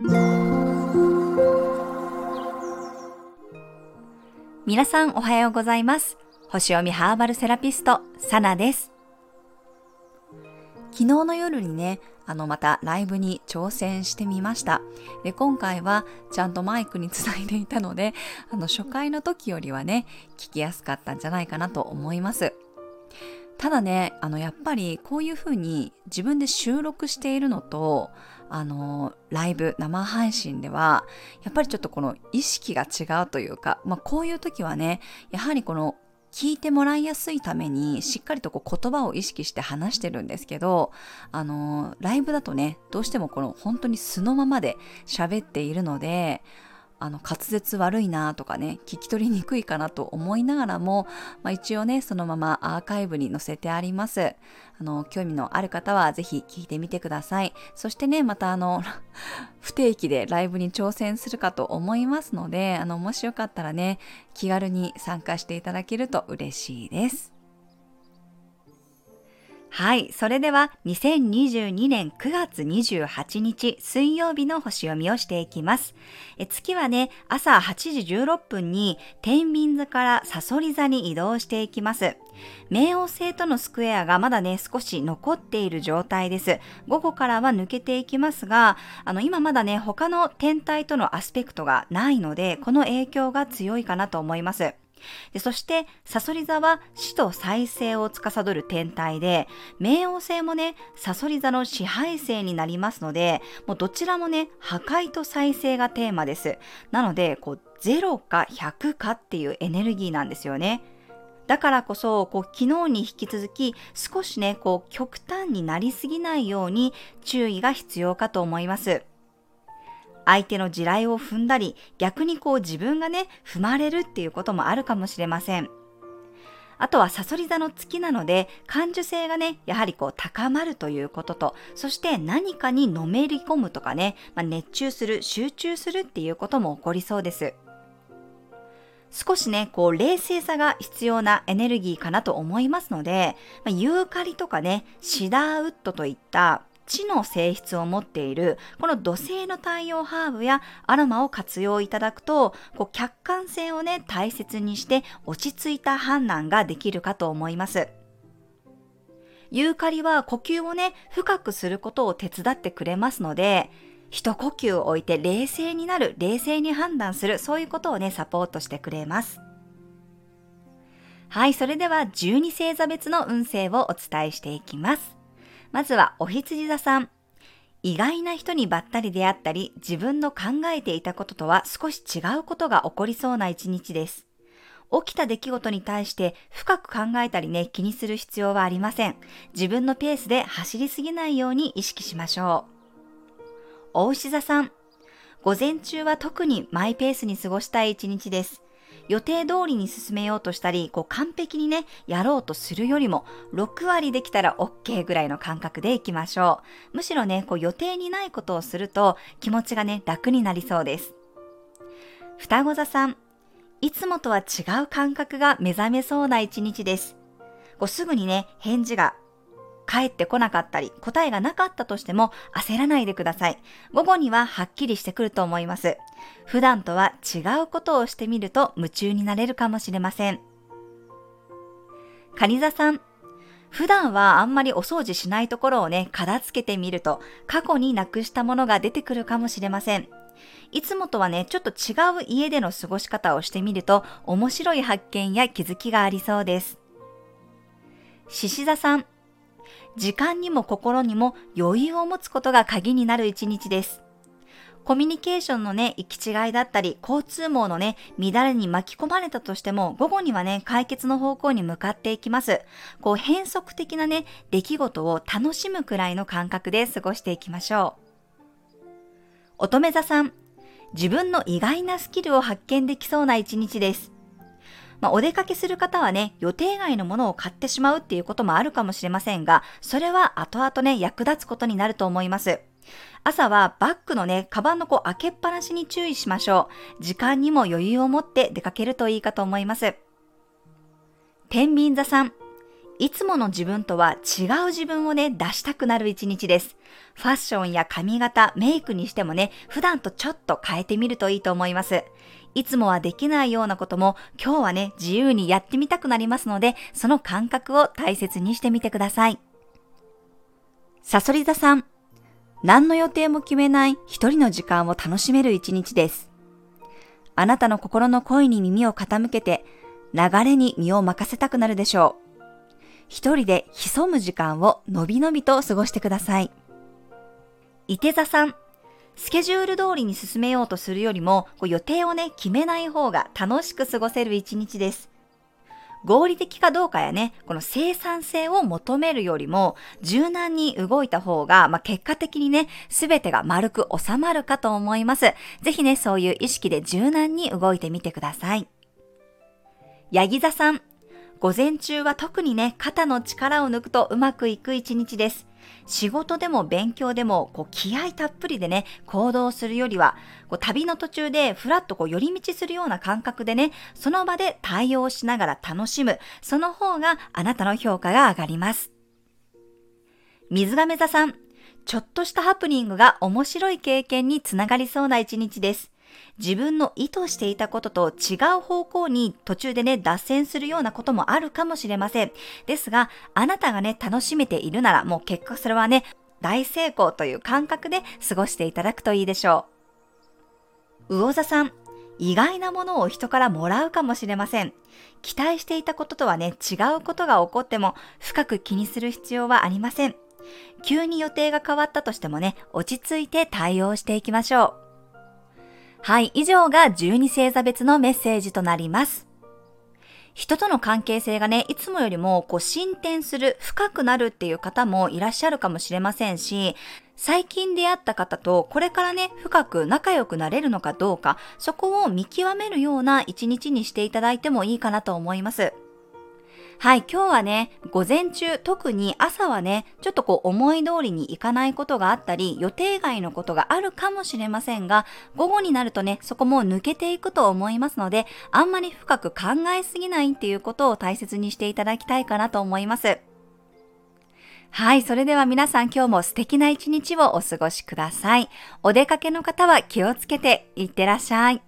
皆さんおはようございます。星読みハーバルセラピスト、サナです。昨日の夜にね、あのまたライブに挑戦してみました。で、今回はちゃんとマイクにつないでいたので、あの初回の時よりはね、聞きやすかったんじゃないかなと思います。ただね、あのやっぱりこういう風に自分で収録しているのと、あのライブ生配信ではやっぱりちょっとこの意識が違うというか、まあ、こういう時はねやはりこの聞いてもらいやすいためにしっかりとこう言葉を意識して話してるんですけどあのライブだとねどうしてもこの本当に素のままで喋っているのであの滑舌悪いなとかね聞き取りにくいかなと思いながらも、まあ、一応ねそのままアーカイブに載せてあります。あの興味のある方はぜひ聞いてみてください。そしてねまたあの 不定期でライブに挑戦するかと思いますのであのもしよかったらね気軽に参加していただけると嬉しいです。はい。それでは、2022年9月28日水曜日の星読みをしていきます。月はね、朝8時16分に天秤座からサソリ座に移動していきます。冥王星とのスクエアがまだね、少し残っている状態です。午後からは抜けていきますが、あの、今まだね、他の天体とのアスペクトがないので、この影響が強いかなと思います。でそして、サソリ座は死と再生を司る天体で、冥王星もね、サソリ座の支配星になりますので、もうどちらもね、破壊と再生がテーマです。なので、こう、0か100かっていうエネルギーなんですよね。だからこそ、こう、昨日に引き続き、少しね、こう、極端になりすぎないように注意が必要かと思います。相手の地雷を踏んだり、逆にこう自分がね、踏まれるっていうこともあるかもしれません。あとはサソリ座の月なので、感受性がね、やはりこう高まるということと、そして何かにのめり込むとかね、まあ、熱中する、集中するっていうことも起こりそうです。少しね、こう冷静さが必要なエネルギーかなと思いますので、まあ、ユーカリとかね、シダーウッドといった地の性質を持っているこの土星の太陽ハーブやアロマを活用いただくとこう客観性をね大切にして落ち着いた判断ができるかと思います。ユーカリは呼吸をね深くすることを手伝ってくれますので一呼吸を置いて冷静になる冷静に判断するそういうことをねサポートしてくれます。はい、それでは12星座別の運勢をお伝えしていきます。まずはお羊座さん。意外な人にばったり出会ったり、自分の考えていたこととは少し違うことが起こりそうな一日です。起きた出来事に対して深く考えたりね、気にする必要はありません。自分のペースで走りすぎないように意識しましょう。お牛座さん。午前中は特にマイペースに過ごしたい一日です。予定通りに進めようとしたり、こう完璧にね、やろうとするよりも、6割できたら OK ぐらいの感覚でいきましょう。むしろね、こう予定にないことをすると、気持ちがね、楽になりそうです。双子座さん、いつもとは違う感覚が目覚めそうな一日です。こうすぐにね、返事が返ってこなかったり、答えがなかったとしても焦らないでください。午後にははっきりしてくると思います。普段とは違うことをしてみると夢中になれるかもしれません。カニ座さん。普段はあんまりお掃除しないところをね、片付けてみると、過去になくしたものが出てくるかもしれません。いつもとはね、ちょっと違う家での過ごし方をしてみると、面白い発見や気づきがありそうです。獅子座さん。時間にも心にも余裕を持つことが鍵になる一日です。コミュニケーションのね、行き違いだったり、交通網のね、乱れに巻き込まれたとしても、午後にはね、解決の方向に向かっていきます。こう、変則的なね、出来事を楽しむくらいの感覚で過ごしていきましょう。乙女座さん、自分の意外なスキルを発見できそうな一日です。まあ、お出かけする方はね、予定外のものを買ってしまうっていうこともあるかもしれませんが、それは後々ね、役立つことになると思います。朝はバッグのね、カバンのこう開けっぱなしに注意しましょう。時間にも余裕を持って出かけるといいかと思います。天秤座さん。いつもの自分とは違う自分をね、出したくなる一日です。ファッションや髪型、メイクにしてもね、普段とちょっと変えてみるといいと思います。いつもはできないようなことも今日はね、自由にやってみたくなりますので、その感覚を大切にしてみてください。サソリ座さん、何の予定も決めない一人の時間を楽しめる一日です。あなたの心の声に耳を傾けて、流れに身を任せたくなるでしょう。一人で潜む時間をのびのびと過ごしてください。伊手座さん、スケジュール通りに進めようとするよりも、こう予定をね、決めない方が楽しく過ごせる一日です。合理的かどうかやね、この生産性を求めるよりも、柔軟に動いた方が、まあ、結果的にね、すべてが丸く収まるかと思います。ぜひね、そういう意識で柔軟に動いてみてください。ヤギ座さん、午前中は特にね、肩の力を抜くとうまくいく一日です。仕事でも勉強でも、こう、気合たっぷりでね、行動するよりは、こう、旅の途中でふらっとこう、寄り道するような感覚でね、その場で対応しながら楽しむ、その方があなたの評価が上がります。水亀座さん、ちょっとしたハプニングが面白い経験につながりそうな一日です。自分の意図していたことと違う方向に途中でね、脱線するようなこともあるかもしれません。ですが、あなたがね、楽しめているなら、もう結果それはね、大成功という感覚で過ごしていただくといいでしょう。魚座さん、意外なものを人からもらうかもしれません。期待していたこととはね、違うことが起こっても深く気にする必要はありません。急に予定が変わったとしてもね、落ち着いて対応していきましょう。はい、以上が12星座別のメッセージとなります。人との関係性がね、いつもよりもこう進展する、深くなるっていう方もいらっしゃるかもしれませんし、最近出会った方とこれからね、深く仲良くなれるのかどうか、そこを見極めるような一日にしていただいてもいいかなと思います。はい、今日はね、午前中、特に朝はね、ちょっとこう思い通りにいかないことがあったり、予定外のことがあるかもしれませんが、午後になるとね、そこも抜けていくと思いますので、あんまり深く考えすぎないっていうことを大切にしていただきたいかなと思います。はい、それでは皆さん今日も素敵な一日をお過ごしください。お出かけの方は気をつけていってらっしゃい。